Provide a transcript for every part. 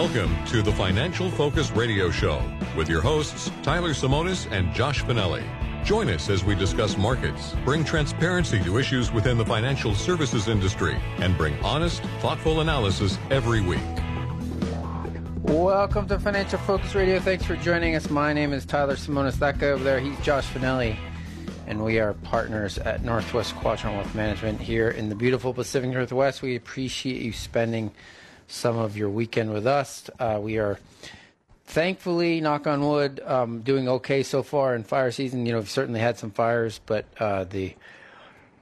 Welcome to the Financial Focus Radio Show with your hosts, Tyler Simonis and Josh Finelli. Join us as we discuss markets, bring transparency to issues within the financial services industry, and bring honest, thoughtful analysis every week. Welcome to Financial Focus Radio. Thanks for joining us. My name is Tyler Simonis. That guy over there, he's Josh Finelli. And we are partners at Northwest Quadrant Wealth Management here in the beautiful Pacific Northwest. We appreciate you spending some of your weekend with us. Uh, we are thankfully, knock on wood, um, doing okay so far in fire season. You know, we've certainly had some fires, but uh, the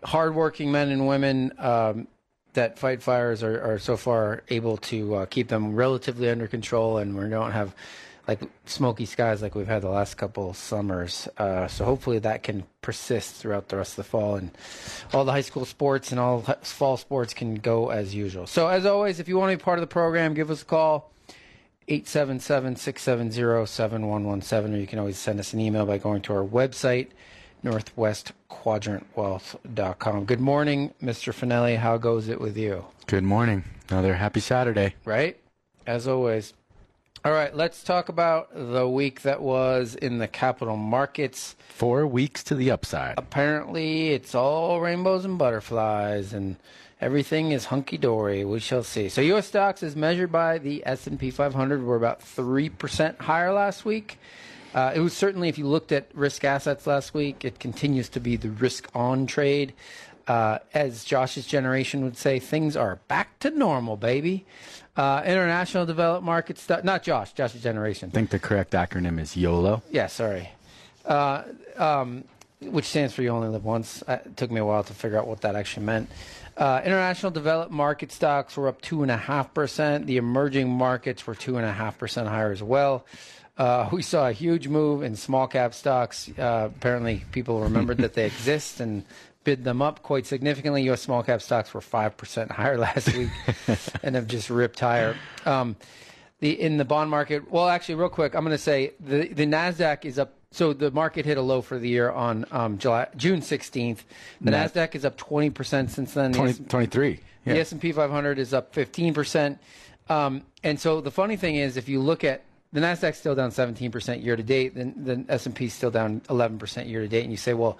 hardworking men and women um, that fight fires are, are, so far able to uh, keep them relatively under control, and we don't have like smoky skies like we've had the last couple summers. Uh, so hopefully that can persist throughout the rest of the fall, and all the high school sports and all fall sports can go as usual. So as always, if you want to be part of the program, give us a call. 877-670-7117 or you can always send us an email by going to our website northwestquadrantwealth.com good morning mr finelli how goes it with you good morning another happy saturday right as always all right, let's talk about the week that was in the capital markets. Four weeks to the upside. Apparently, it's all rainbows and butterflies, and everything is hunky dory. We shall see. So, U.S. stocks, as measured by the S&P 500, were about three percent higher last week. Uh, it was certainly, if you looked at risk assets last week, it continues to be the risk on trade. Uh, as Josh's generation would say, things are back to normal, baby. Uh, international developed markets, stuff. Not Josh, Josh's generation. I think the correct acronym is YOLO. Yeah, sorry. Uh, um, which stands for You Only Live Once. Uh, it took me a while to figure out what that actually meant. Uh, international developed market stocks were up 2.5%. The emerging markets were 2.5% higher as well. Uh, we saw a huge move in small cap stocks. Uh, apparently, people remembered that they exist and bid them up quite significantly. U.S. small cap stocks were five percent higher last week, and have just ripped higher. Um, the in the bond market, well, actually, real quick, I'm going to say the the Nasdaq is up. So the market hit a low for the year on um, July June 16th. The Nas- Nasdaq is up 20 percent since then. 20, 23. Yeah. The S&P 500 is up 15 percent. Um, and so the funny thing is, if you look at the Nasdaq's still down 17% year to date, then the S&P is still down 11% year to date, and you say, well,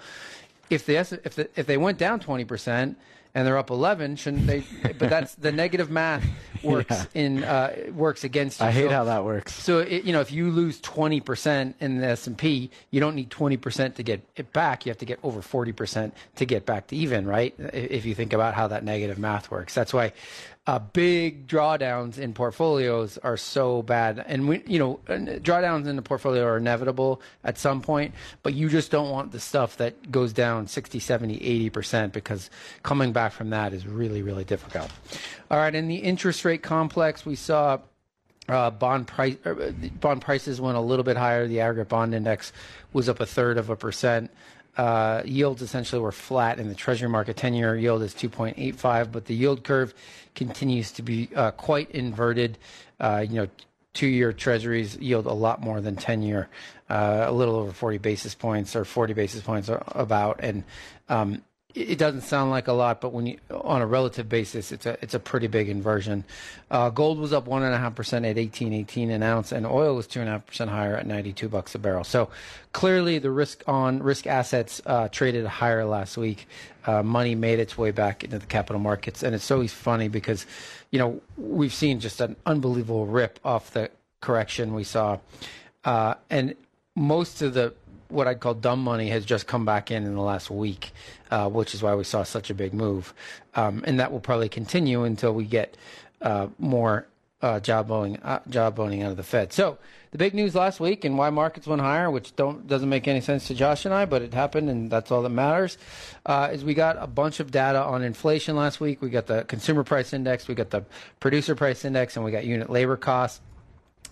if the if the, if they went down twenty percent and they're up eleven, shouldn't they? but that's the negative math works yeah. in uh, works against you. I hate so, how that works. So it, you know, if you lose twenty percent in the S and P, you don't need twenty percent to get it back. You have to get over forty percent to get back to even, right? If you think about how that negative math works, that's why uh, big drawdowns in portfolios are so bad. And we, you know, drawdowns in the portfolio are inevitable at some point, but you just don't want the stuff that goes down 60, 70, 80% because coming back from that is really, really difficult. All right, in the interest rate complex, we saw uh, bond price uh, bond prices went a little bit higher. The aggregate bond index was up a third of a percent. Uh, yields essentially were flat in the Treasury market. Ten-year yield is 2.85, but the yield curve continues to be uh, quite inverted. Uh, you know, two-year Treasuries yield a lot more than ten-year, uh, a little over 40 basis points or 40 basis points about, and um, it doesn't sound like a lot, but when you on a relative basis, it's a it's a pretty big inversion. Uh, gold was up one and a half percent at eighteen eighteen an ounce, and oil was two and a half percent higher at ninety two bucks a barrel. So clearly, the risk on risk assets uh, traded higher last week. Uh, money made its way back into the capital markets, and it's always funny because, you know, we've seen just an unbelievable rip off the correction we saw, uh, and most of the what I'd call dumb money has just come back in in the last week, uh, which is why we saw such a big move. Um, and that will probably continue until we get uh, more uh, jawboning, uh, jawboning out of the Fed. So the big news last week and why markets went higher, which don't doesn't make any sense to Josh and I, but it happened, and that's all that matters. Uh, is we got a bunch of data on inflation last week. We got the consumer price index, we got the producer price index, and we got unit labor costs.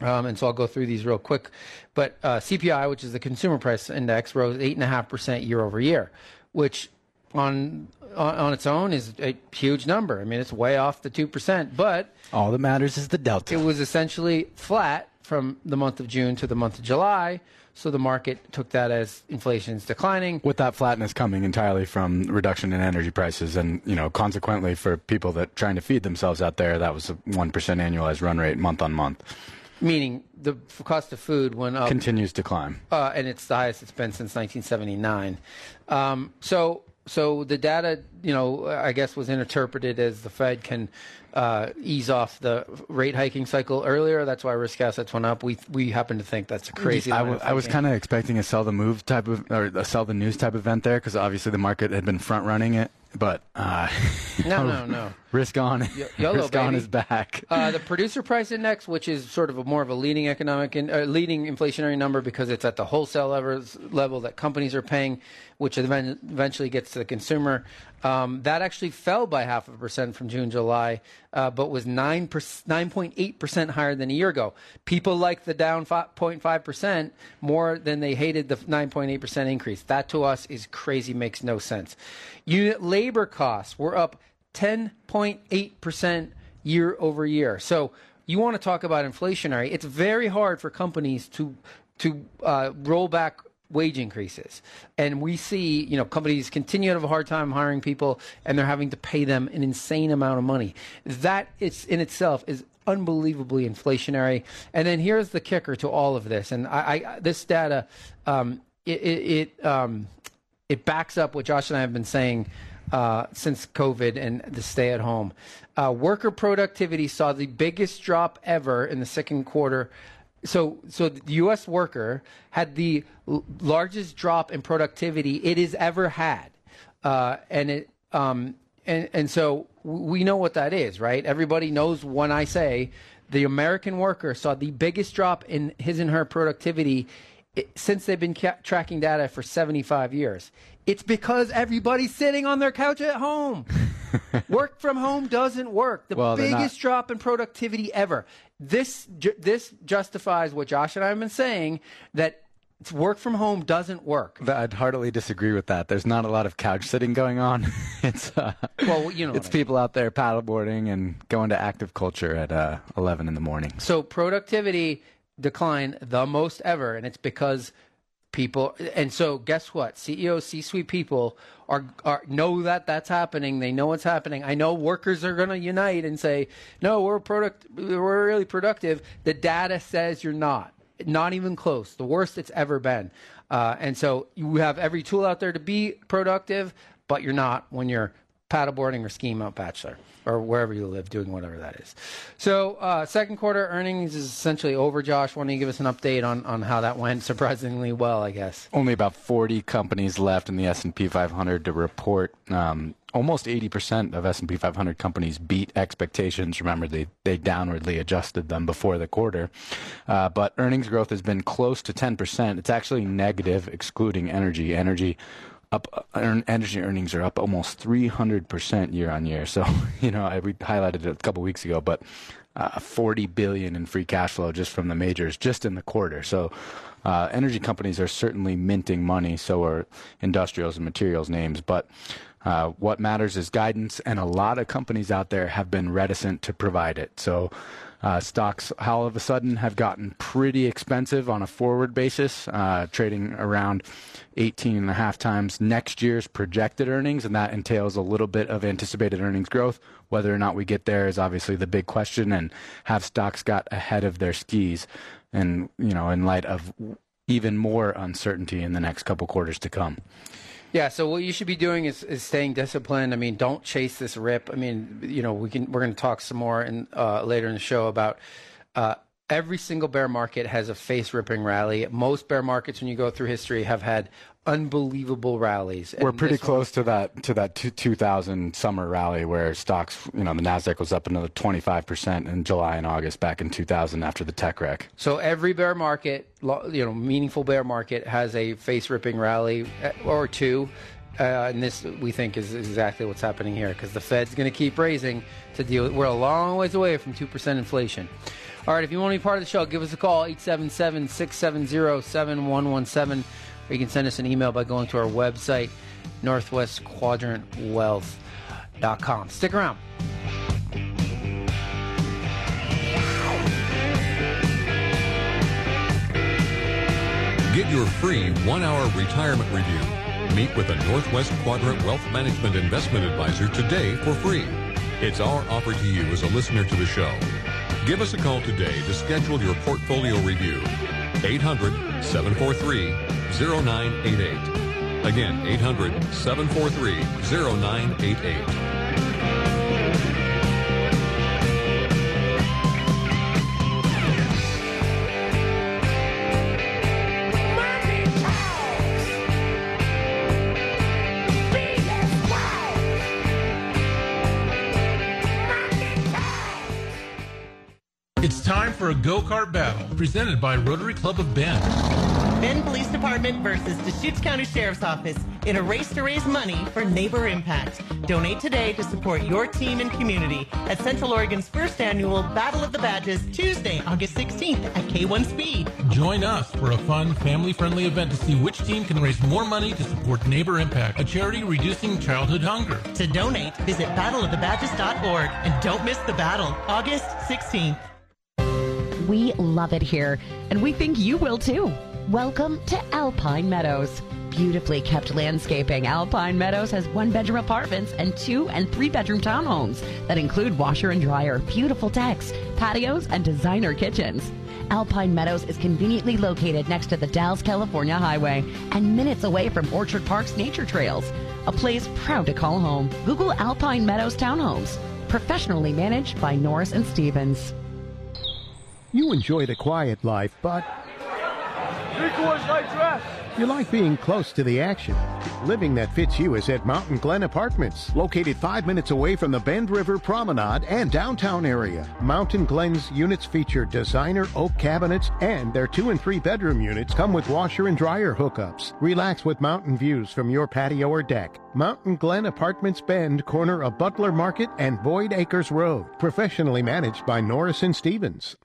Um, and so I'll go through these real quick. But uh, CPI, which is the consumer price index, rose eight and a half percent year over year, which on, on on its own is a huge number. I mean, it's way off the two percent, but All that matters is the delta. it was essentially flat from the month of June to the month of July. So the market took that as inflation is declining. with that flatness coming entirely from reduction in energy prices and you know consequently for people that trying to feed themselves out there that was a 1% annualized run rate month on month meaning the cost of food went up, continues to climb uh, and it's the highest it's been since 1979. Um, so, so the data, you know, I guess was interpreted as the Fed can uh, ease off the rate hiking cycle earlier. That's why risk assets went up. We we happen to think that's a crazy. I line of I was kind of expecting a sell the move type of or a sell the news type event there because obviously the market had been front running it but uh, No, no, no. Risk on YOLO, risk on is back Uh, the producer price index, which is sort of a more of a leading economic in, uh, leading inflationary number because it's at the wholesale levels, level that companies are paying, which eventually gets to the consumer. Um, that actually fell by half a percent from June, July, uh, but was nine nine point eight percent higher than a year ago. People like the down 0.5 percent more than they hated the nine point eight percent increase. That to us is crazy, makes no sense. Unit labor costs were up 10.8% year over year. So you want to talk about inflationary. It's very hard for companies to to uh, roll back wage increases. And we see, you know, companies continue to have a hard time hiring people and they're having to pay them an insane amount of money. That it's in itself is unbelievably inflationary. And then here's the kicker to all of this. And I, I this data um, it, it, it um, it backs up what Josh and I have been saying uh, since COVID and the stay at home. Uh, worker productivity saw the biggest drop ever in the second quarter. So, so the U.S. worker had the l- largest drop in productivity it has ever had, uh, and it um, and and so we know what that is, right? Everybody knows when I say the American worker saw the biggest drop in his and her productivity it, since they've been ca- tracking data for 75 years. It's because everybody's sitting on their couch at home. work from home doesn't work. The Well, biggest drop in productivity ever. This ju- this justifies what Josh and I have been saying that work from home doesn't work. I'd heartily disagree with that. There's not a lot of couch sitting going on. it's uh, Well, you know it's I mean. people out there paddleboarding and going to active culture at uh, 11 in the morning. So productivity declined the most ever, and it's because people. And so, guess what? CEOs, C-suite people are are know that that's happening. They know what's happening. I know workers are going to unite and say, "No, we're product. We're really productive." The data says you're not. Not even close. The worst it's ever been. Uh, and so you have every tool out there to be productive, but you're not when you're paddleboarding or skiing Mount Bachelor or wherever you live, doing whatever that is. So, uh, second quarter earnings is essentially over. Josh, why don't you give us an update on, on how that went? Surprisingly well, I guess. Only about 40 companies left in the S&P 500 to report. Um, almost 80% of S&P 500 companies beat expectations. Remember, they, they downwardly adjusted them before the quarter. Uh, but earnings growth has been close to 10%. It's actually negative, excluding energy. Energy up earn, energy earnings are up almost 300% year on year. So, you know, I, we highlighted it a couple weeks ago, but uh, 40 billion in free cash flow just from the majors just in the quarter. So, uh, energy companies are certainly minting money. So are industrials and materials names, but uh, what matters is guidance, and a lot of companies out there have been reticent to provide it. So, uh, stocks all of a sudden have gotten pretty expensive on a forward basis, uh, trading around 18 and a half times next year's projected earnings, and that entails a little bit of anticipated earnings growth. Whether or not we get there is obviously the big question, and have stocks got ahead of their skis, and you know, in light of even more uncertainty in the next couple quarters to come. Yeah, so what you should be doing is, is staying disciplined. I mean, don't chase this rip. I mean, you know, we can we're going to talk some more in uh, later in the show about uh, every single bear market has a face ripping rally. Most bear markets, when you go through history, have had unbelievable rallies. We're pretty close one, to that to that 2000 summer rally where stocks, you know, the Nasdaq was up another 25% in July and August back in 2000 after the tech wreck. So every bear market, you know, meaningful bear market has a face ripping rally uh, or two. Uh, and this we think is exactly what's happening here because the Fed's going to keep raising to deal. With, we're a long ways away from two percent inflation. All right, if you want to be part of the show, give us a call 877 670 7117 or you can send us an email by going to our website, northwestquadrantwealth.com. Stick around. Get your free one hour retirement review. Meet with a Northwest Quadrant Wealth Management Investment Advisor today for free. It's our offer to you as a listener to the show. Give us a call today to schedule your portfolio review. 800 743 0988. Again, 800 743 0988. For a go kart battle presented by Rotary Club of Bend. Bend Police Department versus Deschutes County Sheriff's Office in a race to raise money for Neighbor Impact. Donate today to support your team and community at Central Oregon's first annual Battle of the Badges, Tuesday, August 16th at K1 Speed. Join us for a fun, family friendly event to see which team can raise more money to support Neighbor Impact, a charity reducing childhood hunger. To donate, visit battleofthebadges.org and don't miss the battle, August 16th. We love it here, and we think you will too. Welcome to Alpine Meadows. Beautifully kept landscaping, Alpine Meadows has one bedroom apartments and two and three bedroom townhomes that include washer and dryer, beautiful decks, patios, and designer kitchens. Alpine Meadows is conveniently located next to the Dalles, California highway and minutes away from Orchard Park's nature trails. A place proud to call home. Google Alpine Meadows Townhomes. Professionally managed by Norris and Stevens. You enjoy the quiet life, but. You like being close to the action. Living that fits you is at Mountain Glen Apartments, located five minutes away from the Bend River Promenade and downtown area. Mountain Glen's units feature designer oak cabinets, and their two and three bedroom units come with washer and dryer hookups. Relax with mountain views from your patio or deck. Mountain Glen Apartments Bend, corner of Butler Market and Boyd Acres Road. Professionally managed by Norris and Stevens.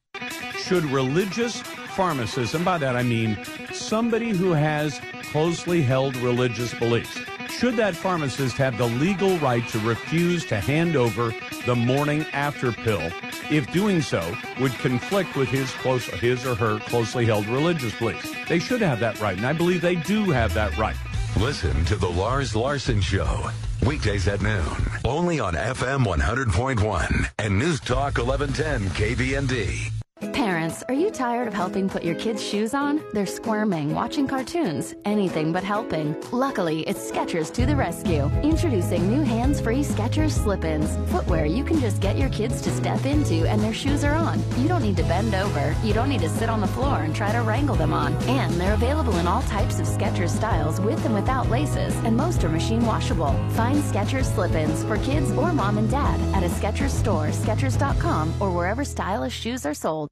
Should religious pharmacists, and by that I mean somebody who has closely held religious beliefs, should that pharmacist have the legal right to refuse to hand over the morning after pill if doing so would conflict with his close his or her closely held religious beliefs? They should have that right, and I believe they do have that right. Listen to the Lars Larson Show. Weekdays at noon, only on FM 100.1 and News Talk 1110 KBND. Parents, are you tired of helping put your kids' shoes on? They're squirming, watching cartoons, anything but helping. Luckily, it's Skechers to the rescue. Introducing new hands-free Skechers slip-ins. Footwear you can just get your kids to step into and their shoes are on. You don't need to bend over. You don't need to sit on the floor and try to wrangle them on. And they're available in all types of Skechers styles with and without laces, and most are machine washable. Find Skechers slip-ins for kids or mom and dad at a Skechers store, Skechers.com, or wherever stylish shoes are sold.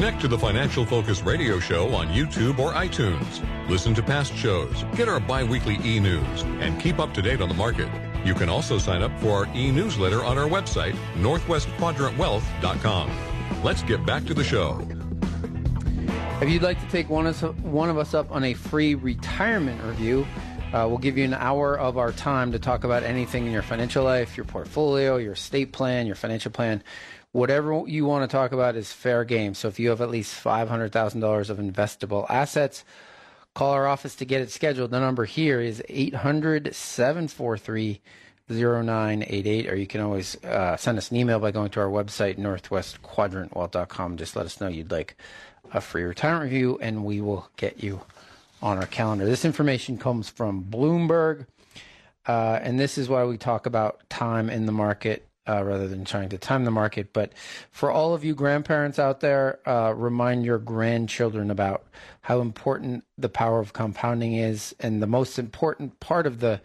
Connect to the Financial Focus radio show on YouTube or iTunes. Listen to past shows, get our bi weekly e news, and keep up to date on the market. You can also sign up for our e newsletter on our website, northwestquadrantwealth.com. Let's get back to the show. If you'd like to take one of, us, one of us up on a free retirement review, Uh, we'll give you an hour of our time to talk about anything in your financial life, your portfolio, your estate plan, your financial plan. Whatever you want to talk about is fair game. So if you have at least $500,000 of investable assets, call our office to get it scheduled. The number here is 800 743 0988, or you can always uh, send us an email by going to our website, northwestquadrantwealth.com. Just let us know you'd like a free retirement review, and we will get you on our calendar. This information comes from Bloomberg, uh, and this is why we talk about time in the market uh, rather than trying to time the market. But for all of you grandparents out there, uh, remind your grandchildren about how important the power of compounding is, and the most important part of the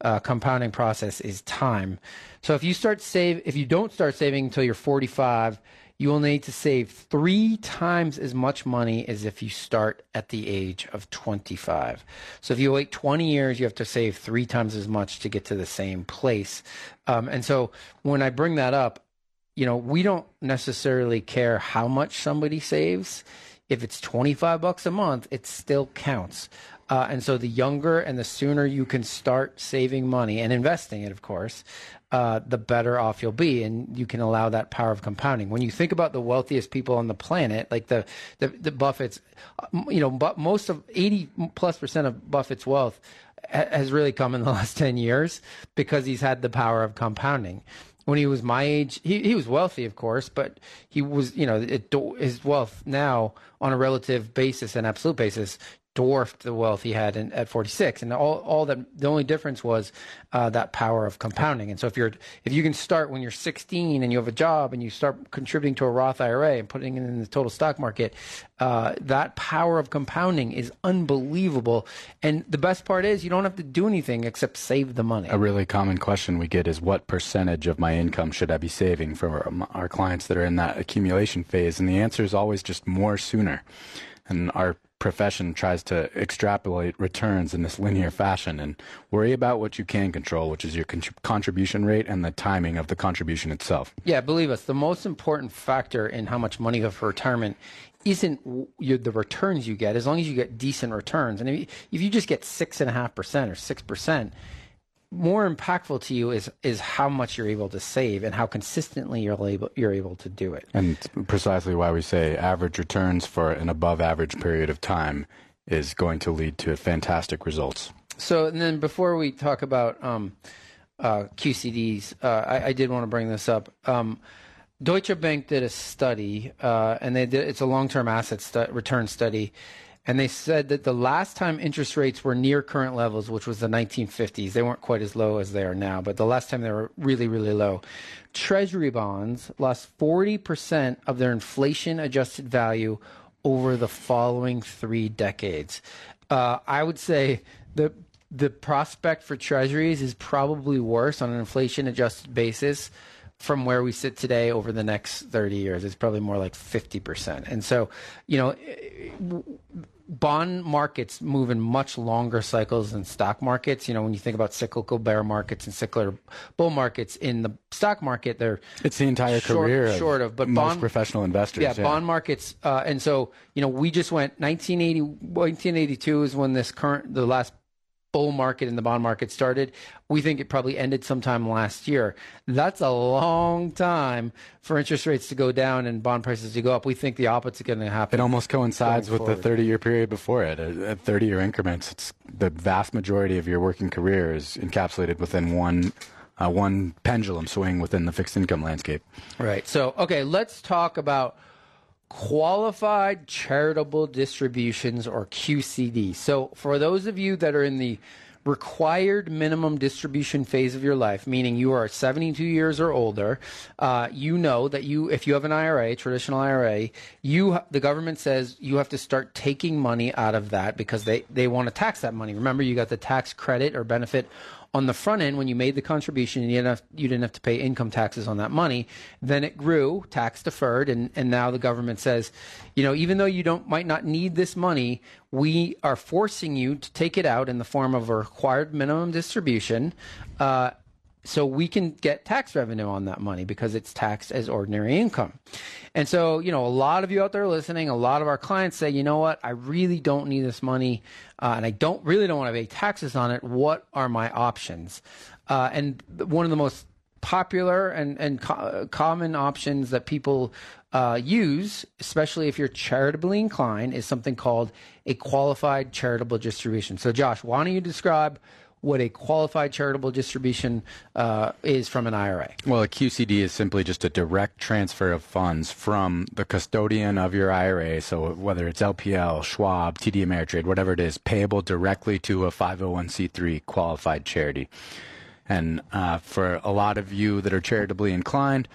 uh, compounding process is time. So if you start save, if you don't start saving until you're 45, you will need to save three times as much money as if you start at the age of 25. So if you wait 20 years, you have to save three times as much to get to the same place. Um, and so when I bring that up, you know, we don't necessarily care how much somebody saves. If it's 25 bucks a month, it still counts. Uh, and so the younger and the sooner you can start saving money and investing it, of course, uh, the better off you'll be, and you can allow that power of compounding. When you think about the wealthiest people on the planet, like the the, the Buffett's, uh, you know, but most of eighty plus percent of Buffett's wealth has really come in the last ten years because he's had the power of compounding when he was my age, he, he was wealthy, of course, but he was, you know, it, his wealth now on a relative basis and absolute basis dwarfed the wealth he had in, at 46 and all, all that the only difference was uh, that power of compounding. And so if you're if you can start when you're 16 and you have a job and you start contributing to a roth ira and putting it in the total stock market uh, that power of compounding is unbelievable. And the best part is you don't have to do anything except save the money. A really common question we get is what percentage of my income should i be saving for our clients that are in that accumulation phase? And the answer is always just more sooner. And our profession tries to extrapolate returns in this linear fashion and worry about what you can control, which is your con- contribution rate and the timing of the contribution itself. Yeah, believe us, the most important factor in how much money you have for retirement isn't you, the returns you get, as long as you get decent returns. And if you, if you just get 6.5% or 6%, more impactful to you is is how much you're able to save and how consistently you're able you're able to do it. And precisely why we say average returns for an above average period of time is going to lead to fantastic results. So, and then before we talk about um, uh, QCDs, uh, I, I, did want to bring this up. Um, Deutsche Bank did a study, uh, and they did, it's a long-term asset stu- return study, and they said that the last time interest rates were near current levels, which was the 1950s, they weren't quite as low as they are now, but the last time they were really, really low, Treasury bonds lost 40% of their inflation adjusted value over the following three decades. Uh, I would say the the prospect for treasuries is probably worse on an inflation adjusted basis from where we sit today over the next 30 years. It's probably more like 50%. And so, you know, bond markets move in much longer cycles than stock markets. You know, when you think about cyclical bear markets and cyclical bull markets in the stock market, they're it's the entire short, career of short of, but most bond, professional investors. Yeah, yeah. bond markets, uh, and so you know, we just went 1980, 1982 is when this current the last bull market in the bond market started. We think it probably ended sometime last year. That's a long time for interest rates to go down and bond prices to go up. We think the opposite is going to happen. It almost coincides with forward. the 30 year period before it. At 30 year increments, it's the vast majority of your working career is encapsulated within one uh, one pendulum swing within the fixed income landscape. Right. So, okay, let's talk about qualified charitable distributions or QCD. So, for those of you that are in the required minimum distribution phase of your life, meaning you are 72 years or older, uh, you know that you, if you have an IRA, traditional IRA, you the government says you have to start taking money out of that because they they want to tax that money. Remember, you got the tax credit or benefit on the front end when you made the contribution you didn't have, you didn't have to pay income taxes on that money then it grew tax deferred and, and now the government says you know even though you don't might not need this money we are forcing you to take it out in the form of a required minimum distribution uh, so we can get tax revenue on that money because it's taxed as ordinary income. And so, you know, a lot of you out there listening, a lot of our clients say, you know what, I really don't need this money, uh, and I don't really don't want to pay taxes on it. What are my options? Uh, and one of the most popular and, and co- common options that people uh, use, especially if you're charitably inclined, is something called a qualified charitable distribution. So, Josh, why don't you describe what a qualified charitable distribution uh, is from an IRA? Well, a QCD is simply just a direct transfer of funds from the custodian of your IRA. So whether it's LPL, Schwab, TD Ameritrade, whatever it is, payable directly to a 501c3 qualified charity. And uh, for a lot of you that are charitably inclined,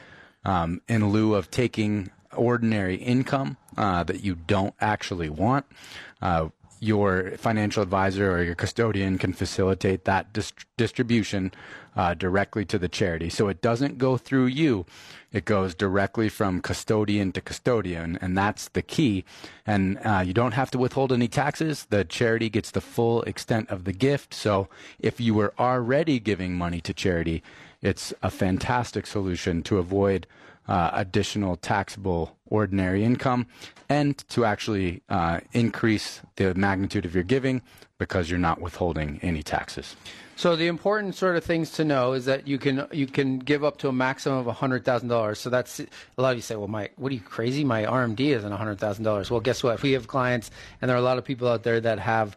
um, in lieu of taking ordinary income uh, that you don't actually want, uh, your financial advisor or your custodian can facilitate that dist- distribution uh, directly to the charity. So it doesn't go through you. It goes directly from custodian to custodian, and that's the key. And uh, you don't have to withhold any taxes. The charity gets the full extent of the gift. So if you were already giving money to charity, it's a fantastic solution to avoid uh, additional taxable ordinary income and to actually uh, increase the magnitude of your giving because you're not withholding any taxes. So the important sort of things to know is that you can you can give up to a maximum of hundred thousand dollars. So that's a lot of you say, well, my what are you crazy? My RMD isn't hundred thousand dollars. Well, guess what? We have clients, and there are a lot of people out there that have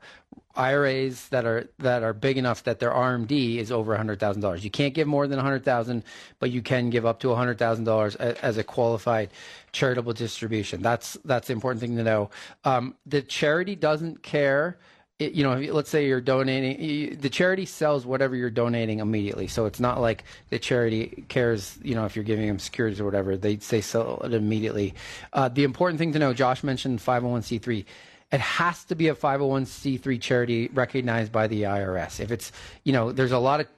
IRAs that are that are big enough that their RMD is over hundred thousand dollars. You can't give more than a hundred thousand, but you can give up to hundred thousand dollars as a qualified charitable distribution. That's that's the important thing to know. Um, the charity doesn't care it, you know, let's say you're donating, the charity sells whatever you're donating immediately. So it's not like the charity cares, you know, if you're giving them securities or whatever, they say sell it immediately. Uh, the important thing to know, Josh mentioned 501c3. It has to be a 501c3 charity recognized by the IRS. If it's, you know, there's a lot of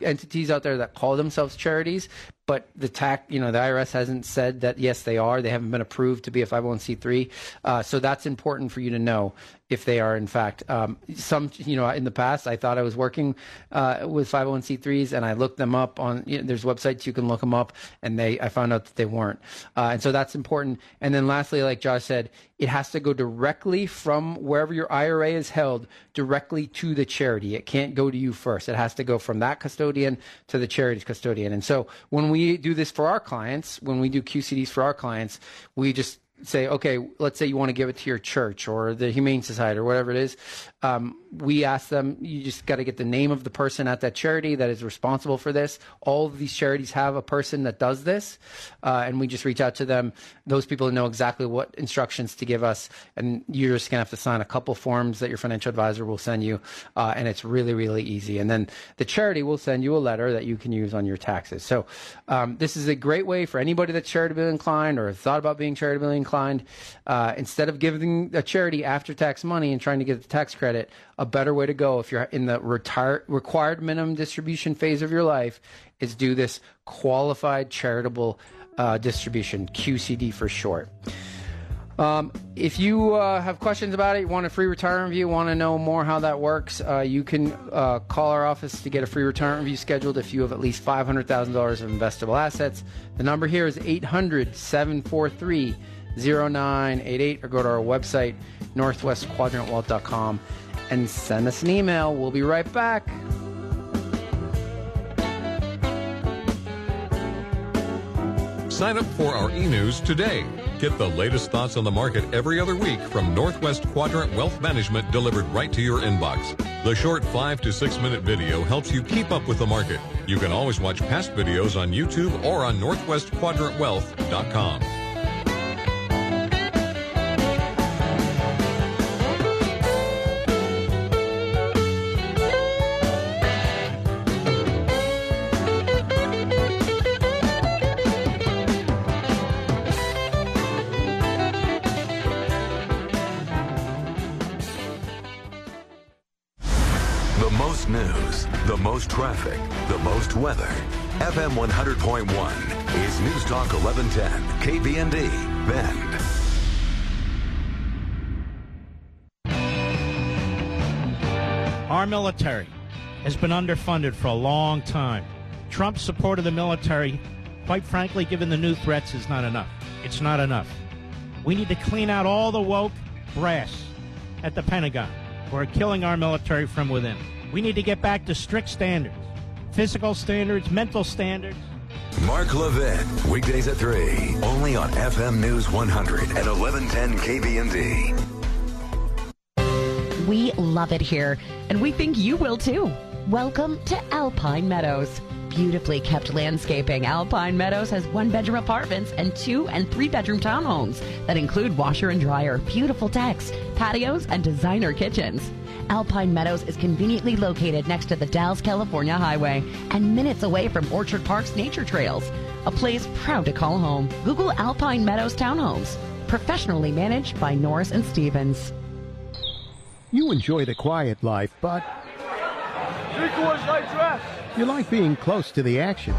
entities out there that call themselves charities, but the tax, you know, the IRS hasn't said that yes, they are. They haven't been approved to be a 501c3. Uh, so that's important for you to know if they are in fact. Um, some you know in the past i thought i was working uh, with 501c3s and i looked them up on you know, there's websites you can look them up and they i found out that they weren't. Uh, and so that's important. And then lastly like josh said it has to go directly from wherever your ira is held directly to the charity. It can't go to you first. It has to go from that custodian to the charity's custodian. And so when we do this for our clients when we do qcds for our clients we just say, okay, let's say you want to give it to your church or the Humane Society or whatever it is. Um, we ask them, you just got to get the name of the person at that charity that is responsible for this. All of these charities have a person that does this, uh, and we just reach out to them. Those people know exactly what instructions to give us, and you're just going to have to sign a couple forms that your financial advisor will send you, uh, and it's really, really easy. And then the charity will send you a letter that you can use on your taxes. So um, this is a great way for anybody that's charitably inclined or thought about being charitably inclined. Uh, instead of giving a charity after tax money and trying to get the tax credit, a better way to go if you're in the retire, required minimum distribution phase of your life is do this qualified charitable uh, distribution, QCD for short. Um, if you uh, have questions about it, want a free retirement review, want to know more how that works, uh, you can uh, call our office to get a free retirement review scheduled if you have at least $500,000 of investable assets. The number here is 800 743 0988 or go to our website, northwestquadrantwealth.com and send us an email. We'll be right back. Sign up for our e-news today. Get the latest thoughts on the market every other week from Northwest Quadrant Wealth Management delivered right to your inbox. The short five to six minute video helps you keep up with the market. You can always watch past videos on YouTube or on northwestquadrantwealth.com. 100.1 is News Talk 1110, KBND, Bend. Our military has been underfunded for a long time. Trump's support of the military, quite frankly, given the new threats, is not enough. It's not enough. We need to clean out all the woke brass at the Pentagon who are killing our military from within. We need to get back to strict standards physical standards, mental standards. Mark Levin, weekdays at 3, only on FM News 100 and 1110 KBND. We love it here, and we think you will too. Welcome to Alpine Meadows. Beautifully kept landscaping, Alpine Meadows has one bedroom apartments and two and three bedroom townhomes that include washer and dryer, beautiful decks, patios, and designer kitchens. Alpine Meadows is conveniently located next to the Dalles California highway and minutes away from Orchard Park's nature trails. A place proud to call home. Google Alpine Meadows Townhomes. Professionally managed by Norris and Stevens. You enjoy the quiet life, but you like being close to the action.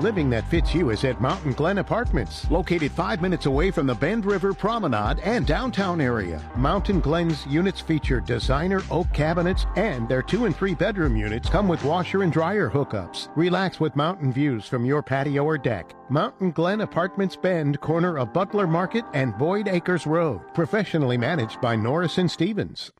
Living that fits you is at Mountain Glen Apartments, located five minutes away from the Bend River Promenade and downtown area. Mountain Glen's units feature designer oak cabinets, and their two and three bedroom units come with washer and dryer hookups. Relax with mountain views from your patio or deck. Mountain Glen Apartments Bend, corner of Butler Market and Boyd Acres Road. Professionally managed by Norris and Stevens.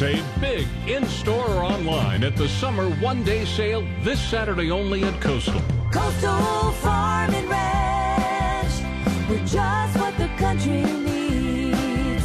Save big in store or online at the summer one day sale this Saturday only at Coastal. Coastal Farm and Ranch. We're just what the country needs.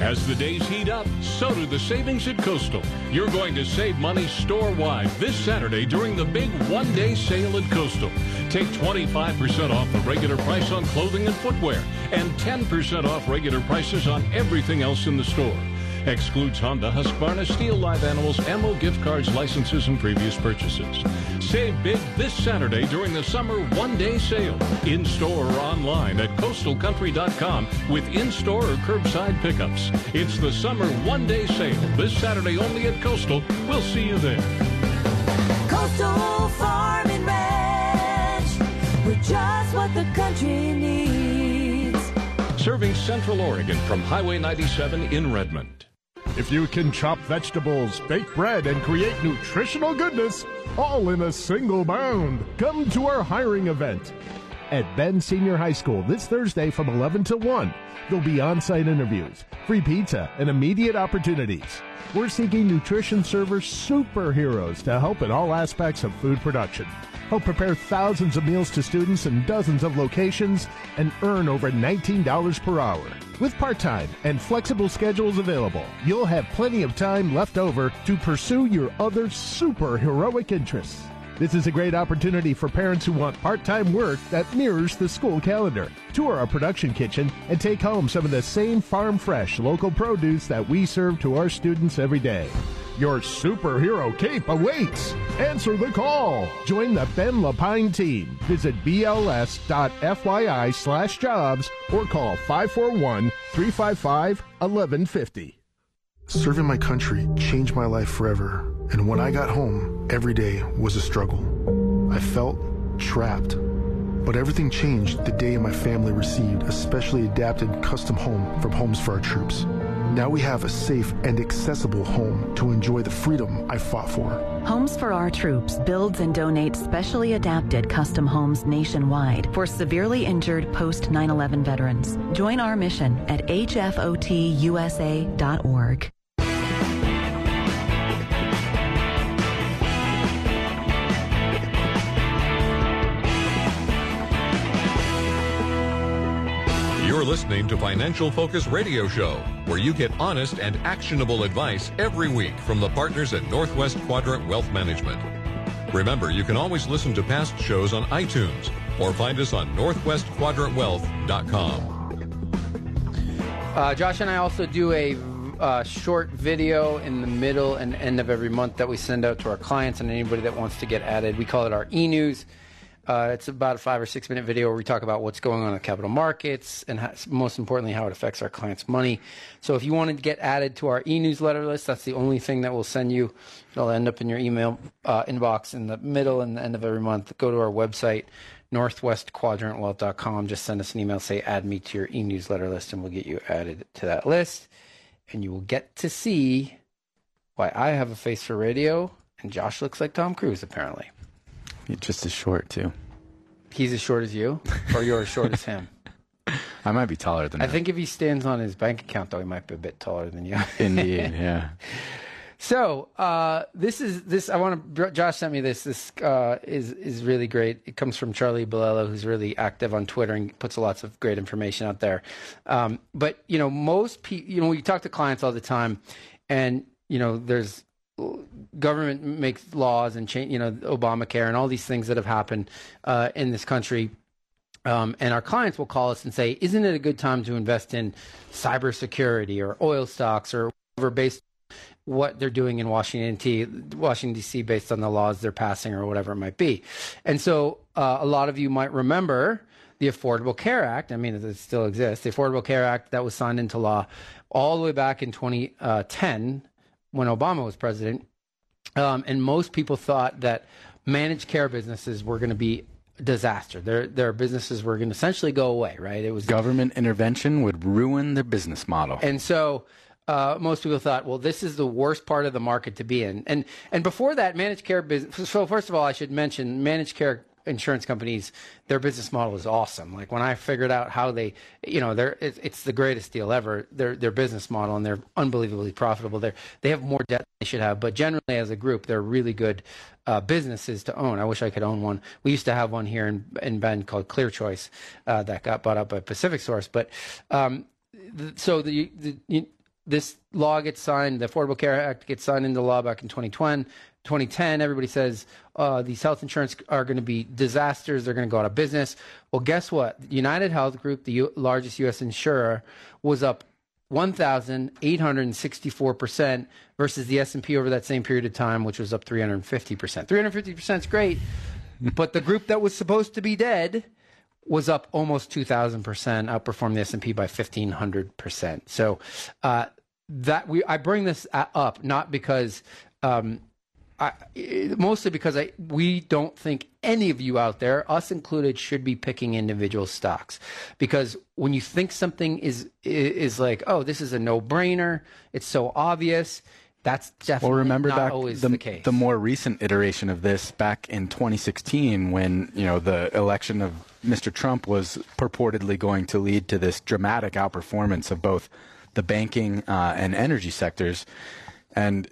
As the days heat up, so do the savings at Coastal. You're going to save money store wide this Saturday during the big one day sale at Coastal. Take 25% off the regular price on clothing and footwear and 10% off regular prices on everything else in the store. Excludes Honda, Husqvarna, Stihl Live Animals, ammo, gift cards, licenses, and previous purchases. Save big this Saturday during the summer one-day sale. In-store or online at coastalcountry.com with in-store or curbside pickups. It's the summer one-day sale this Saturday only at Coastal. We'll see you there. Coastal Farm and Ranch. We're just what the country needs. Serving Central Oregon from Highway 97 in Redmond. If you can chop vegetables, bake bread, and create nutritional goodness, all in a single bound, come to our hiring event. At Bend Senior High School this Thursday from 11 to 1. There'll be on site interviews, free pizza, and immediate opportunities. We're seeking nutrition server superheroes to help in all aspects of food production. Help prepare thousands of meals to students in dozens of locations and earn over $19 per hour. With part time and flexible schedules available, you'll have plenty of time left over to pursue your other superheroic interests. This is a great opportunity for parents who want part time work that mirrors the school calendar. Tour our production kitchen and take home some of the same farm fresh local produce that we serve to our students every day. Your superhero cape awaits. Answer the call. Join the Bend-La Pine team. Visit bls.fyi slash jobs or call 541 355 1150. Serving my country changed my life forever. And when I got home, every day was a struggle. I felt trapped. But everything changed the day my family received a specially adapted custom home from Homes for Our Troops. Now we have a safe and accessible home to enjoy the freedom I fought for. Homes for Our Troops builds and donates specially adapted custom homes nationwide for severely injured post 9 11 veterans. Join our mission at hfotusa.org. You're listening to Financial Focus Radio Show, where you get honest and actionable advice every week from the partners at Northwest Quadrant Wealth Management. Remember, you can always listen to past shows on iTunes or find us on northwestquadrantwealth.com. Uh, Josh and I also do a uh, short video in the middle and end of every month that we send out to our clients and anybody that wants to get added. We call it our e-news. Uh, it's about a five or six minute video where we talk about what's going on in the capital markets and how, most importantly how it affects our clients' money. So if you wanted to get added to our e-newsletter list, that's the only thing that we'll send you. It'll end up in your email uh, inbox in the middle and the end of every month. Go to our website, northwestquadrantwealth.com. Just send us an email, say add me to your e-newsletter list, and we'll get you added to that list. And you will get to see why I have a face for radio and Josh looks like Tom Cruise apparently. He's just as short too. He's as short as you, or you're as short as him. I might be taller than I him. think if he stands on his bank account, though, he might be a bit taller than you. Indeed, yeah. So uh, this is this. I want to. Josh sent me this. This uh, is is really great. It comes from Charlie Bilello, who's really active on Twitter and puts lots of great information out there. Um, but you know, most people. You know, we talk to clients all the time, and you know, there's government makes laws and change. You know, Obamacare and all these things that have happened uh, in this country. Um, and our clients will call us and say, "Isn't it a good time to invest in cybersecurity or oil stocks or whatever based what they're doing in Washington, D- Washington D.C. based on the laws they're passing or whatever it might be?" And so, uh, a lot of you might remember the Affordable Care Act. I mean, it still exists. The Affordable Care Act that was signed into law all the way back in 2010 when Obama was president. Um, and most people thought that managed care businesses were going to be a disaster. Their their businesses were going to essentially go away. Right? It was Government intervention would ruin their business model. and so uh, most people thought, well, this is the worst part of the market to be in. And and before that, managed care business. So first of all, I should mention managed care insurance companies. Their business model is awesome. Like when I figured out how they, you know, they're it's, the greatest deal ever. Their their business model and they're unbelievably profitable. They they have more debt than they should have, but generally as a group, they're really good. Uh, businesses to own. I wish I could own one. We used to have one here in, in Bend called Clear Choice uh, that got bought up by Pacific Source. But um, so the, the this law gets signed, the Affordable Care Act gets signed into law back in 2020. 2010, everybody says uh, these health insurance are going to be disasters. They're going to go out of business. Well, guess what? United Health Group, the U- largest U.S. insurer, was up 1,864% versus the S&P over that same period of time, which was up 350%. 350% is great, but the group that was supposed to be dead was up almost 2,000%, outperformed the S&P by 1,500%. So uh, that we I bring this up not because um, I, mostly because I we don't think any of you out there, us included, should be picking individual stocks because when you think something is is like oh this is a no brainer, it's so obvious. That's definitely Well, remember not back always the, the case. the more recent iteration of this back in 2016 when, you know, the election of Mr. Trump was purportedly going to lead to this dramatic outperformance of both the banking uh, and energy sectors. And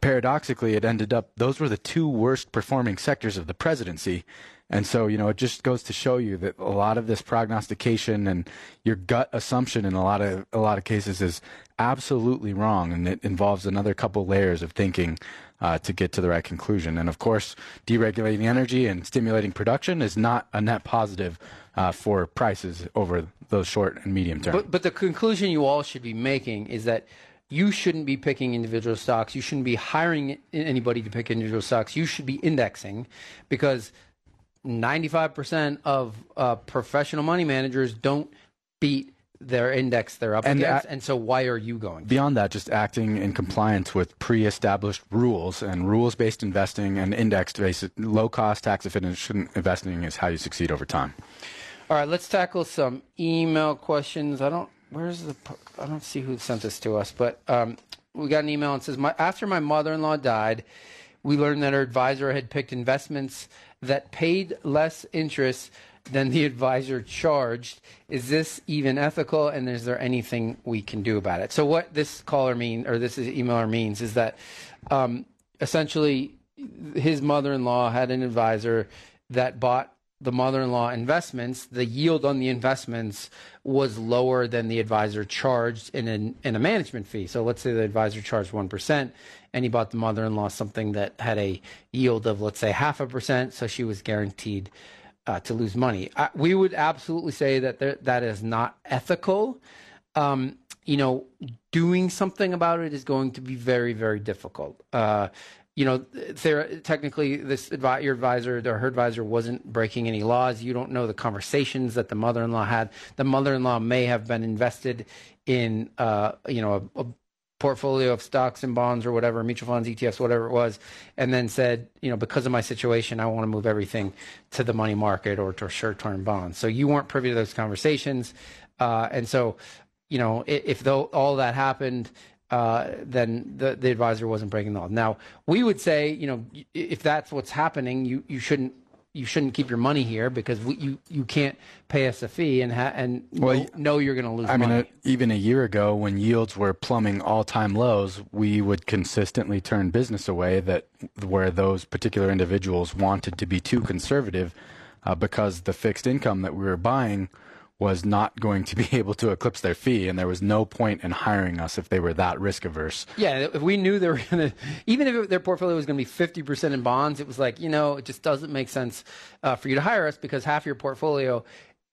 paradoxically, it ended up those were the two worst performing sectors of the presidency. And so, you know, it just goes to show you that a lot of this prognostication and your gut assumption in a lot of a lot of cases is absolutely wrong, and it involves another couple layers of thinking uh, to get to the right conclusion. And of course, deregulating energy and stimulating production is not a net positive uh, for prices over those short and medium term. But, but the conclusion you all should be making is that you shouldn't be picking individual stocks. You shouldn't be hiring anybody to pick individual stocks. You should be indexing because 95% of uh, professional money managers don't beat their index they're up And against. a- and so why are you going? Beyond that, just acting in compliance with pre-established rules and rules-based investing and index-based low-cost, tax-efficient investing is how you succeed over time. All right, let's tackle some email questions. I don't. Where's the? I don't see who sent this to us, but um, we got an email and says, my, after my mother-in-law died, we learned that her advisor had picked investments that paid less interest than the advisor charged. Is this even ethical? And is there anything we can do about it? So what this caller mean or this emailer means is that um, essentially his mother-in-law had an advisor that bought the mother-in-law investments, the yield on the investments was lower than the advisor charged in an, in a management fee. So let's say the advisor charged one percent, and he bought the mother-in-law something that had a yield of let's say half a percent, so she was guaranteed uh, to lose money. I, we would absolutely say that there, that is not ethical. Um, you know, doing something about it is going to be very, very difficult. Uh, you know, there, technically, this advi- your advisor or her advisor wasn't breaking any laws. You don't know the conversations that the mother-in-law had. The mother-in-law may have been invested in, uh, you know, a, a portfolio of stocks and bonds or whatever, mutual funds, ETFs, whatever it was, and then said, you know, because of my situation, I want to move everything to the money market or to short-term bonds. So you weren't privy to those conversations, uh, and so, you know, if, if though all that happened, uh, then the, the advisor wasn't breaking the law. Now, we would say, you know, if that's what's happening, you, you shouldn't you shouldn't keep your money here because we, you you can't pay us a fee and ha- and Well, know, know you're going to lose money. I mean, money. uh, even a year ago, when yields were plumbing all-time lows, we would consistently turn business away that where those particular individuals wanted to be too conservative, uh, because the fixed income that we were buying was not going to be able to eclipse their fee, and there was no point in hiring us if they were that risk averse. Yeah, if we knew they were going to, even if it- their portfolio was going to be 50% in bonds, it was like, you know, it just doesn't make sense uh, for you to hire us because half your portfolio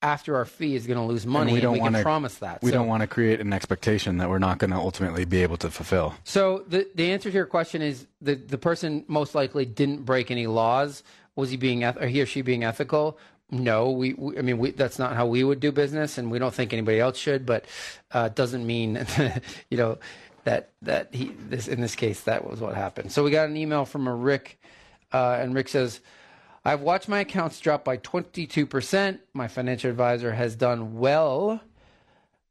after our fee is going to lose money. and we don't want to promise that. We So- don't want to create an expectation that we're not going to ultimately be able to fulfill. So the the answer to your question is the the person most likely didn't break any laws. Was he being or he or she being ethical? No, we, we I mean we, that's not how we would do business, and we don't think anybody else should. But uh, doesn't mean you know that that he this in this case that was what happened. So we got an email from a Rick, uh, and Rick says. I've watched my accounts drop by 22%. My financial advisor has done well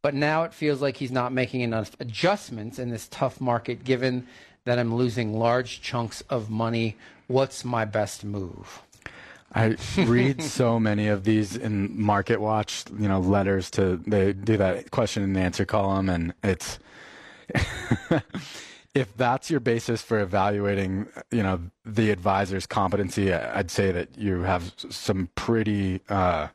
but now it feels like he's not making enough adjustments in this tough market given that I'm losing large chunks of money. What's my best move? I read so many of these in Market Watch, you know, letters to they do that question and answer column, and it's if that's your basis for evaluating, you know, the advisor's competency, I'd say that you have some pretty uh,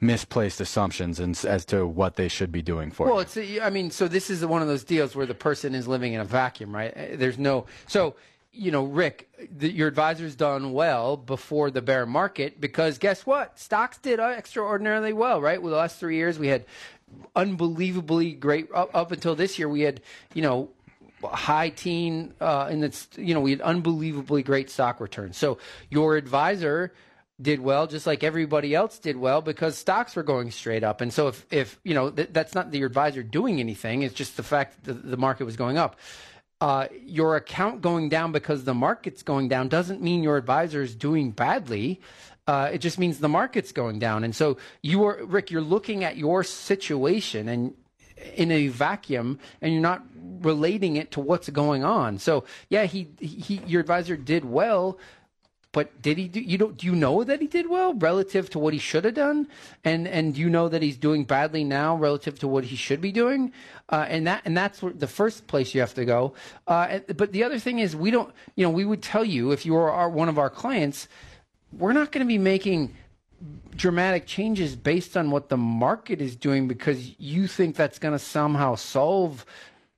misplaced assumptions in, as to what they should be doing for Well, you. Well, it's I mean, so this is one of those deals where the person is living in a vacuum, right? There's no so you know, Rick, the, your advisor's done well before the bear market because guess what? Stocks did extraordinarily well, right? With the last three years, we had unbelievably great up, up until this year. We had you know high teen uh, in the you know we had unbelievably great stock returns. So your advisor did well just like everybody else did well because stocks were going straight up and so if if you know th- that's not your advisor doing anything it's just the fact that the market was going up uh, your account going down because the market's going down doesn't mean your advisor is doing badly. Uh, it just means the market's going down. And so you are, Rick, you're looking at your situation and in a vacuum and you're not relating it to what's going on. So yeah, he, he, your advisor did well, but did he do you don't do you know that he did well relative to what he should have done? And and do you know that he's doing badly now relative to what he should be doing? Uh, and that and that's the first place you have to go. Uh, but the other thing is we don't you know we would tell you if you are one of our clients we're not going to be making dramatic changes based on what the market is doing because you think that's going to somehow solve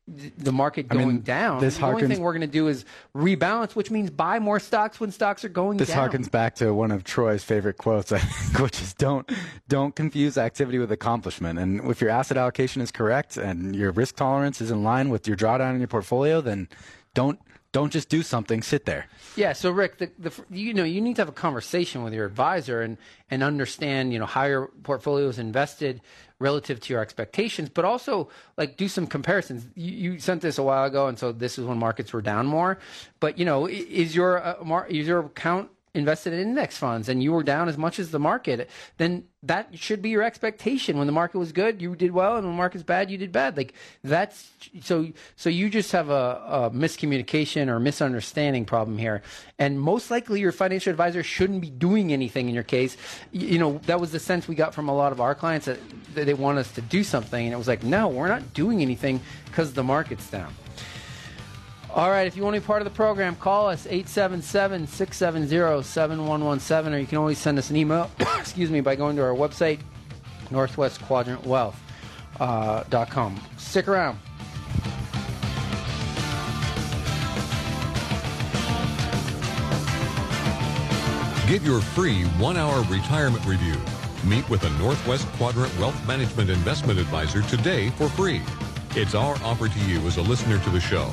the market I mean, going down. this the only harkens- thing we're going to do is rebalance, which means buy more stocks when stocks are going This down. harkens back to one of Troy's favorite quotes, I think, which is don't don't confuse activity with accomplishment. And if your asset allocation is correct and your risk tolerance is in line with your drawdown in your portfolio, then don't don't just do something. Sit there. Yeah, so Rick, the, the you know you need to have a conversation with your advisor and and understand you know how your portfolio is invested relative to your expectations, but also like do some comparisons. You, you sent this a while ago, and so this is when markets were down more. But you know, is your uh, mar- is your account invested in index funds and you were down as much as the market, then that should be your expectation. When the market was good, you did well, and when the market's bad, you did bad. Like that's so. So you just have a, a miscommunication or misunderstanding problem here, and most likely your financial advisor shouldn't be doing anything in your case. Y- You know that was the sense we got from a lot of our clients that, that they want us to do something, and it was like, no, we're not doing anything because the market's down. All right, if you want to be part of the program, call us 877-670-7117 or you can always send us an email, excuse me, by going to our website northwestquadrantwealth.com. Uh. Stick around. Get your free one hour retirement review. Meet with a Northwest Quadrant Wealth Management Investment Advisor today for free. It's our offer to you as a listener to the show.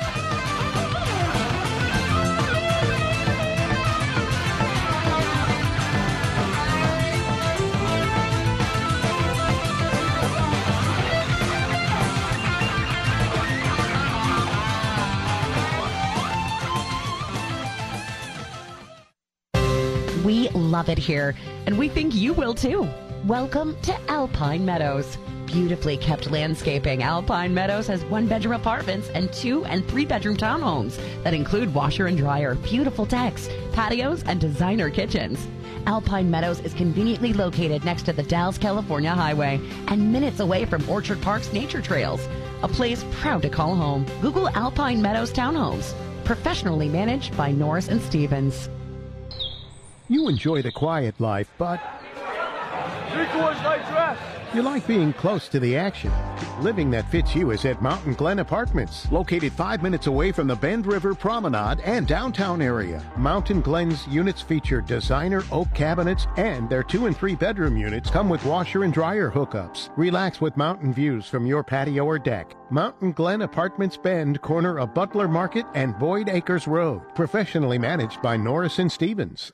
We love it here, and we think you will too. Welcome to Alpine Meadows. Beautifully kept landscaping, Alpine Meadows has one bedroom apartments and two and three bedroom townhomes that include washer and dryer, beautiful decks, patios, and designer kitchens. Alpine Meadows is conveniently located next to the Dalles, California highway and minutes away from Orchard Park's nature trails. A place proud to call home. Google Alpine Meadows Townhomes. Professionally managed by Norris and Stevens. You enjoy the quiet life, but you like being close to the action. Living that fits you is at Mountain Glen Apartments, located five minutes away from the Bend River Promenade and downtown area. Mountain Glen's units feature designer oak cabinets, and their two and three bedroom units come with washer and dryer hookups. Relax with mountain views from your patio or deck. Mountain Glen Apartments Bend, corner of Butler Market and Boyd Acres Road. Professionally managed by Norris and Stevens.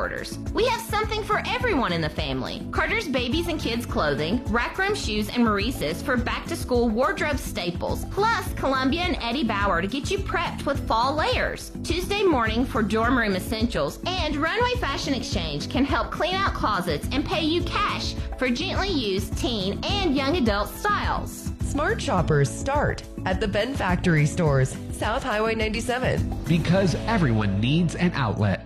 We have something for everyone in the family. Carter's babies and kids clothing, rack room shoes, and Maurice's for back to school wardrobe staples, plus Columbia and Eddie Bauer to get you prepped with fall layers. Tuesday morning for dorm room essentials, and Runway Fashion Exchange can help clean out closets and pay you cash for gently used teen and young adult styles. Smart shoppers start at the Bend Factory stores, South Highway 97. Because everyone needs an outlet.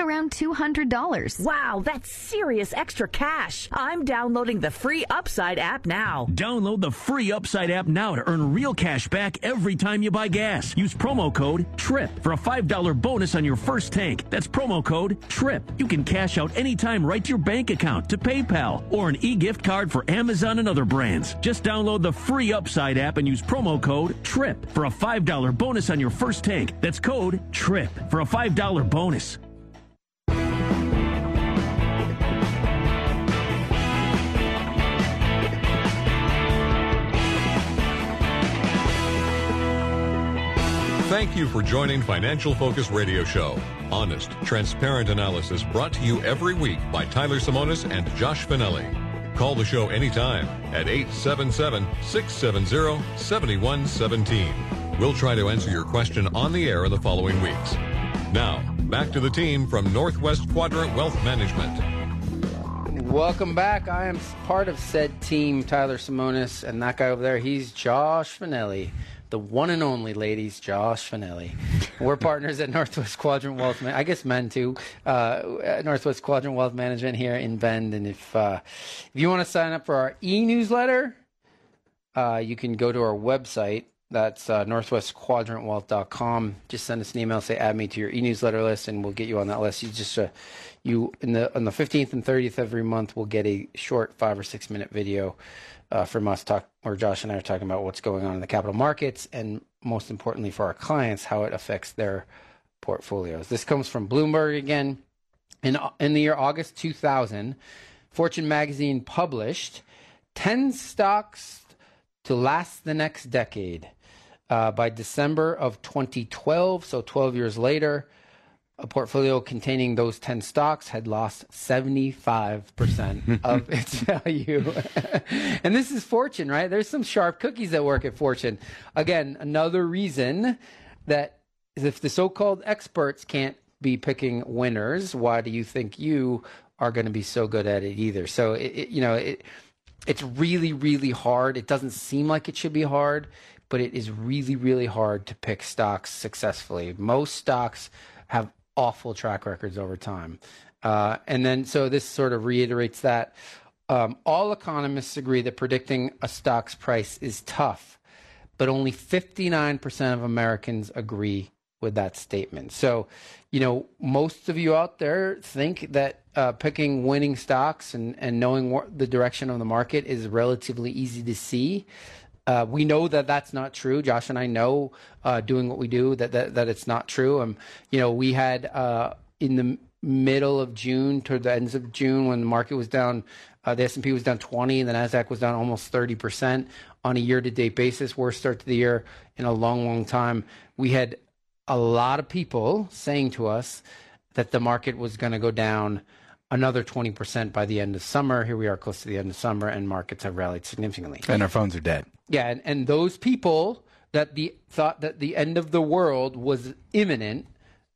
around $200. Wow, that's serious extra cash. I'm downloading the free Upside app now. Download the free Upside app now to earn real cash back every time you buy gas. Use promo code TRIP for a $5 bonus on your first tank. That's promo code TRIP. You can cash out anytime right to your bank account, to PayPal, or an e-gift card for Amazon and other brands. Just download the free Upside app and use promo code TRIP for a $5 bonus on your first tank. That's code TRIP for a $5 bonus. Thank you for joining Financial Focus Radio Show. Honest, transparent analysis brought to you every week by Tyler Simonis and Josh Finelli. Call the show anytime at 877-670-7117. We'll try to answer your question on the air in the following weeks. Now, back to the team from Northwest Quadrant Wealth Management. Welcome back. I am part of said team, Tyler Simonis, and that guy over there, he's Josh Finelli the one and only ladies, Josh Finelli. We're partners at Northwest Quadrant Wealth. Man- I guess men too. Uh, Northwest Quadrant Wealth Management here in Bend. And if uh, if you want to sign up for our e-newsletter, uh, you can go to our website. That's uh, northwestquadrantwealth.com. Just send us an email, say add me to your e-newsletter list, and we'll get you on that list. You just uh, you in the on the 15th and 30th every month, we'll get a short five or six minute video uh, from us talk or Josh and I are talking about what's going on in the capital markets and most importantly for our clients how it affects their portfolios. This comes from Bloomberg again. In in the year August 2000, Fortune magazine published 10 stocks to last the next decade. Uh, by December of 2012, so 12 years later, a portfolio containing those 10 stocks had lost 75% of its value. and this is Fortune, right? There's some sharp cookies that work at Fortune. Again, another reason that if the so called experts can't be picking winners, why do you think you are going to be so good at it either? So, it, it, you know, it, it's really, really hard. It doesn't seem like it should be hard, but it is really, really hard to pick stocks successfully. Most stocks have awful track records over time. Uh, and then, so this sort of reiterates that um, all economists agree that predicting a stock's price is tough, but only 59% of Americans agree with that statement. So, you know, most of you out there think that uh, picking winning stocks and, and knowing what the direction of the market is relatively easy to see. Uh, we know that that's not true. Josh and I know, uh, doing what we do, that, that that it's not true. Um, you know, we had uh, in the middle of June, toward the ends of June, when the market was down, uh, the S and P was down 20, and the Nasdaq was down almost 30 percent on a year-to-date basis. Worst start to the year in a long, long time. We had a lot of people saying to us that the market was going to go down another 20% by the end of summer. Here we are close to the end of summer, and markets have rallied significantly. And our phones are dead. Yeah, and, and those people that the thought that the end of the world was imminent,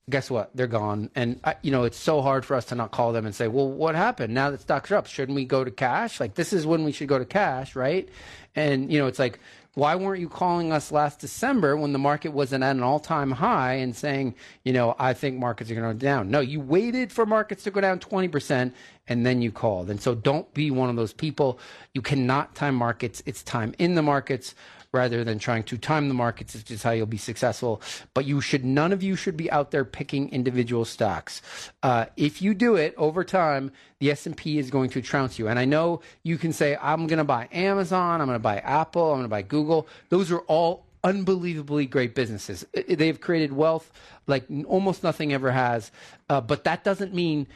guess what? They're gone. And I, you know, it's so hard for us to not call them and say, "Well, what happened? Now that stocks are up, shouldn't we go to cash? Like this is when we should go to cash, right?" And you know, it's like why weren't you calling us last December when the market wasn't at an all time high and saying, you know, I think markets are going to go down? No, you waited for markets to go down 20% and then you called. And so don't be one of those people. You cannot time markets, it's time in the markets rather than trying to time the markets, which is how you'll be successful. But you should, none of you should be out there picking individual stocks. Uh, if you do it over time, the S&P is going to trounce you. And I know you can say, I'm going to buy Amazon, I'm going to buy Apple, I'm going to buy Google. Those are all unbelievably great businesses. They've created wealth like almost nothing ever has. Uh, but that doesn't mean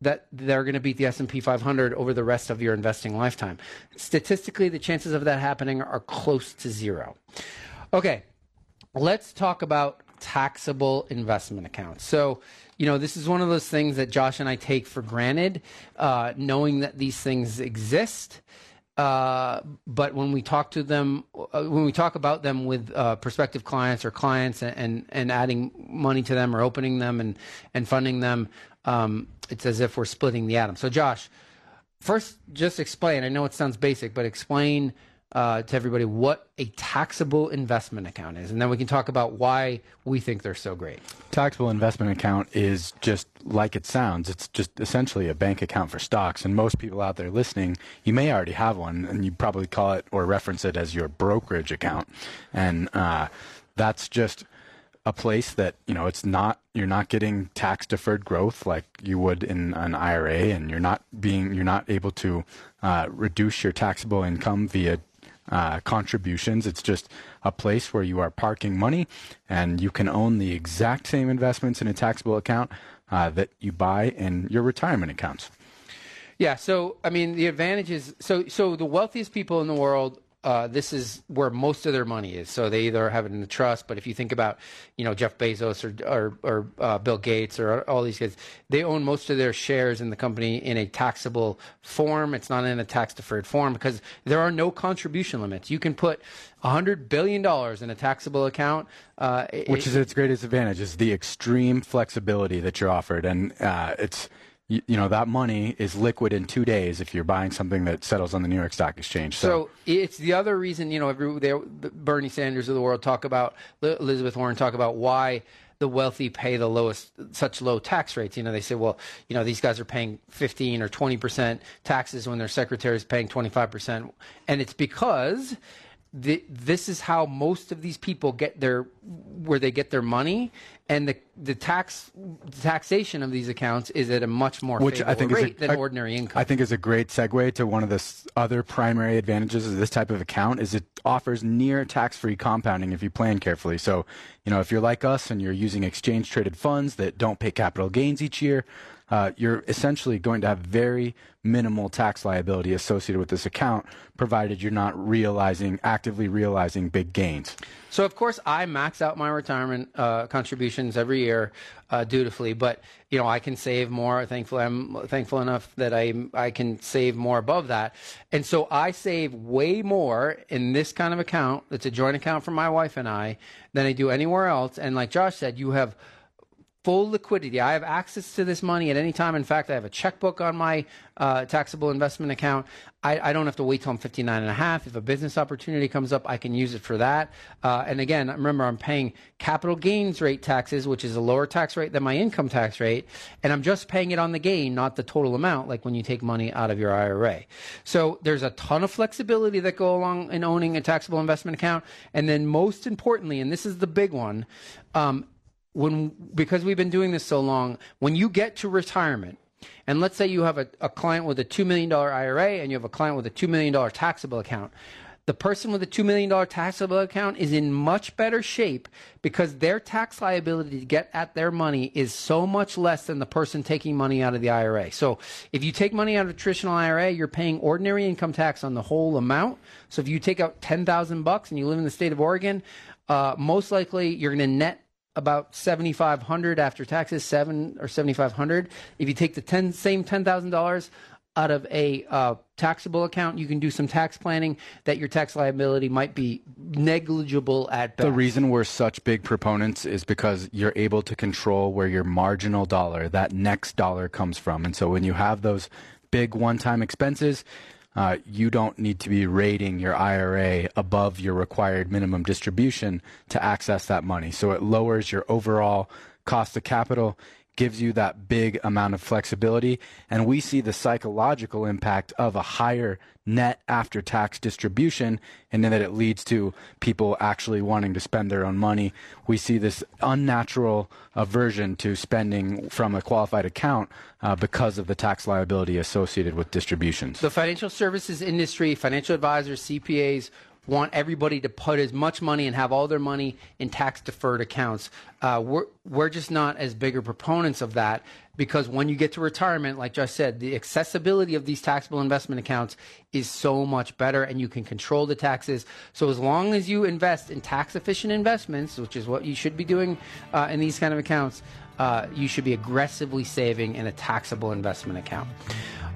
that they're going to beat the S&P 500 over the rest of your investing lifetime. Statistically, the chances of that happening are close to zero. Okay, let's talk about taxable investment accounts. So, you know, this is one of those things that Josh and I take for granted, uh, knowing that these things exist. Uh, but when we talk to them, uh, when we talk about them with uh, prospective clients or clients and, and, and adding money to them or opening them and, and funding them, um, it's as if we're splitting the atom. So, Josh, first, just explain. I know it sounds basic, but explain uh, to everybody what a taxable investment account is, and then we can talk about why we think they're so great. Taxable investment account is just like it sounds. It's just essentially a bank account for stocks. And most people out there listening, you may already have one, and you probably call it or reference it as your brokerage account. And uh, that's just a place that you know it's not you're not getting tax deferred growth like you would in an IRA, and you're not being you're not able to uh, reduce your taxable income via uh, contributions. It's just a place where you are parking money, and you can own the exact same investments in a taxable account uh, that you buy in your retirement accounts. Yeah, so I mean the advantage is so so the wealthiest people in the world uh, this is where most of their money is. So they either have it in the trust, but if you think about, you know, Jeff Bezos or or, or uh, Bill Gates or all these guys, they own most of their shares in the company in a taxable form. It's not in a tax deferred form because there are no contribution limits. You can put hundred billion dollars in a taxable account, uh, which it, is its greatest advantage is the extreme flexibility that you're offered, and uh, it's you, you, know that money is liquid in two days if you're buying something that settles on the New York Stock Exchange. So, so it's the other reason you know every they, Bernie Sanders of the world talk about Elizabeth Warren talk about why the wealthy pay the lowest such low tax rates. You know they say well you know these guys are paying 15 or 20 percent taxes when their secretary is paying 25 percent, and it's because the, this is how most of these people get their where they get their money and the the tax the taxation of these accounts is at a much more which I think rate a, than ordinary income. I think is a great segue to one of the other primary advantages of this type of account is it offers near tax-free compounding if you plan carefully. So, you know, if you're like us and you're using exchange traded funds that don't pay capital gains each year, uh, you're essentially going to have very minimal tax liability associated with this account, provided you're not realizing, actively realizing big gains. So, of course, I max out my retirement uh, contributions every year uh, dutifully, but you know I can save more. Thankfully, I'm thankful enough that I I can save more above that, and so I save way more in this kind of account. It's a joint account for my wife and I than I do anywhere else. And like Josh said, you have full liquidity. I have access to this money at any time. In fact, I have a checkbook on my uh, taxable investment account. I, I, don't have to wait till I'm 59 and a half. If a business opportunity comes up, I can use it for that. Uh, and again, remember, I'm paying capital gains rate taxes, which is a lower tax rate than my income tax rate. And I'm just paying it on the gain, not the total amount, like when you take money out of your IRA. So there's a ton of flexibility that go along in owning a taxable investment account. And then most importantly, and this is the big one, um, when because we've been doing this so long, when you get to retirement, and let's say you have a, a client with a $2 million IRA and you have a client with a $2 million taxable account, the person with a $2 million taxable account is in much better shape because their tax liability to get at their money is so much less than the person taking money out of the IRA. So if you take money out of a traditional IRA, you're paying ordinary income tax on the whole amount. So if you take out 10,000 bucks and you live in the state of Oregon, uh, most likely you're going to net about 7500 after taxes 7 or 7500 if you take the 10 same $10000 out of a uh, taxable account you can do some tax planning that your tax liability might be negligible at best. The reason we're such big proponents is because you're able to control where your marginal dollar that next dollar comes from. And so when you have those big one-time expenses uh, you don't need to be rating your IRA above your required minimum distribution to access that money. So it lowers your overall cost of capital gives you that big amount of flexibility. And we see the psychological impact of a higher net after tax distribution, and then that it leads to people actually wanting to spend their own money. We see this unnatural aversion to spending from a qualified account uh, because of the tax liability associated with distributions. The financial services industry, financial advisors, CPAs, want everybody to put as much money and have all their money in tax deferred accounts. Uh, we're, we're just not as bigger proponents of that because when you get to retirement, like Josh said, the accessibility of these taxable investment accounts is so much better and you can control the taxes. So as long as you invest in tax efficient investments, which is what you should be doing uh, in these kind of accounts, uh, you should be aggressively saving in a taxable investment account.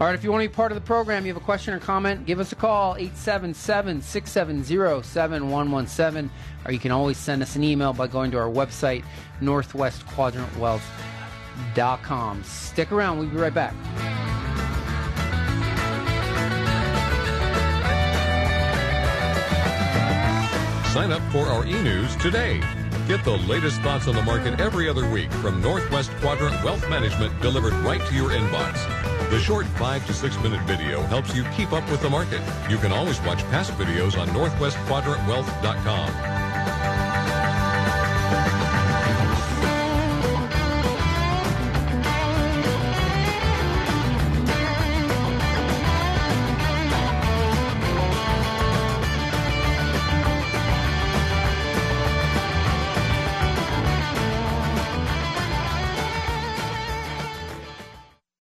All right, if you want to be part of the program, you have a question or comment, give us a call, 877 670 7117, or you can always send us an email by going to our website, northwestquadrantwealth.com. Stick around, we'll be right back. Sign up for our e news today. Get the latest thoughts on the market every other week from Northwest Quadrant Wealth Management delivered right to your inbox. The short five to six minute video helps you keep up with the market. You can always watch past videos on NorthwestQuadrantWealth.com.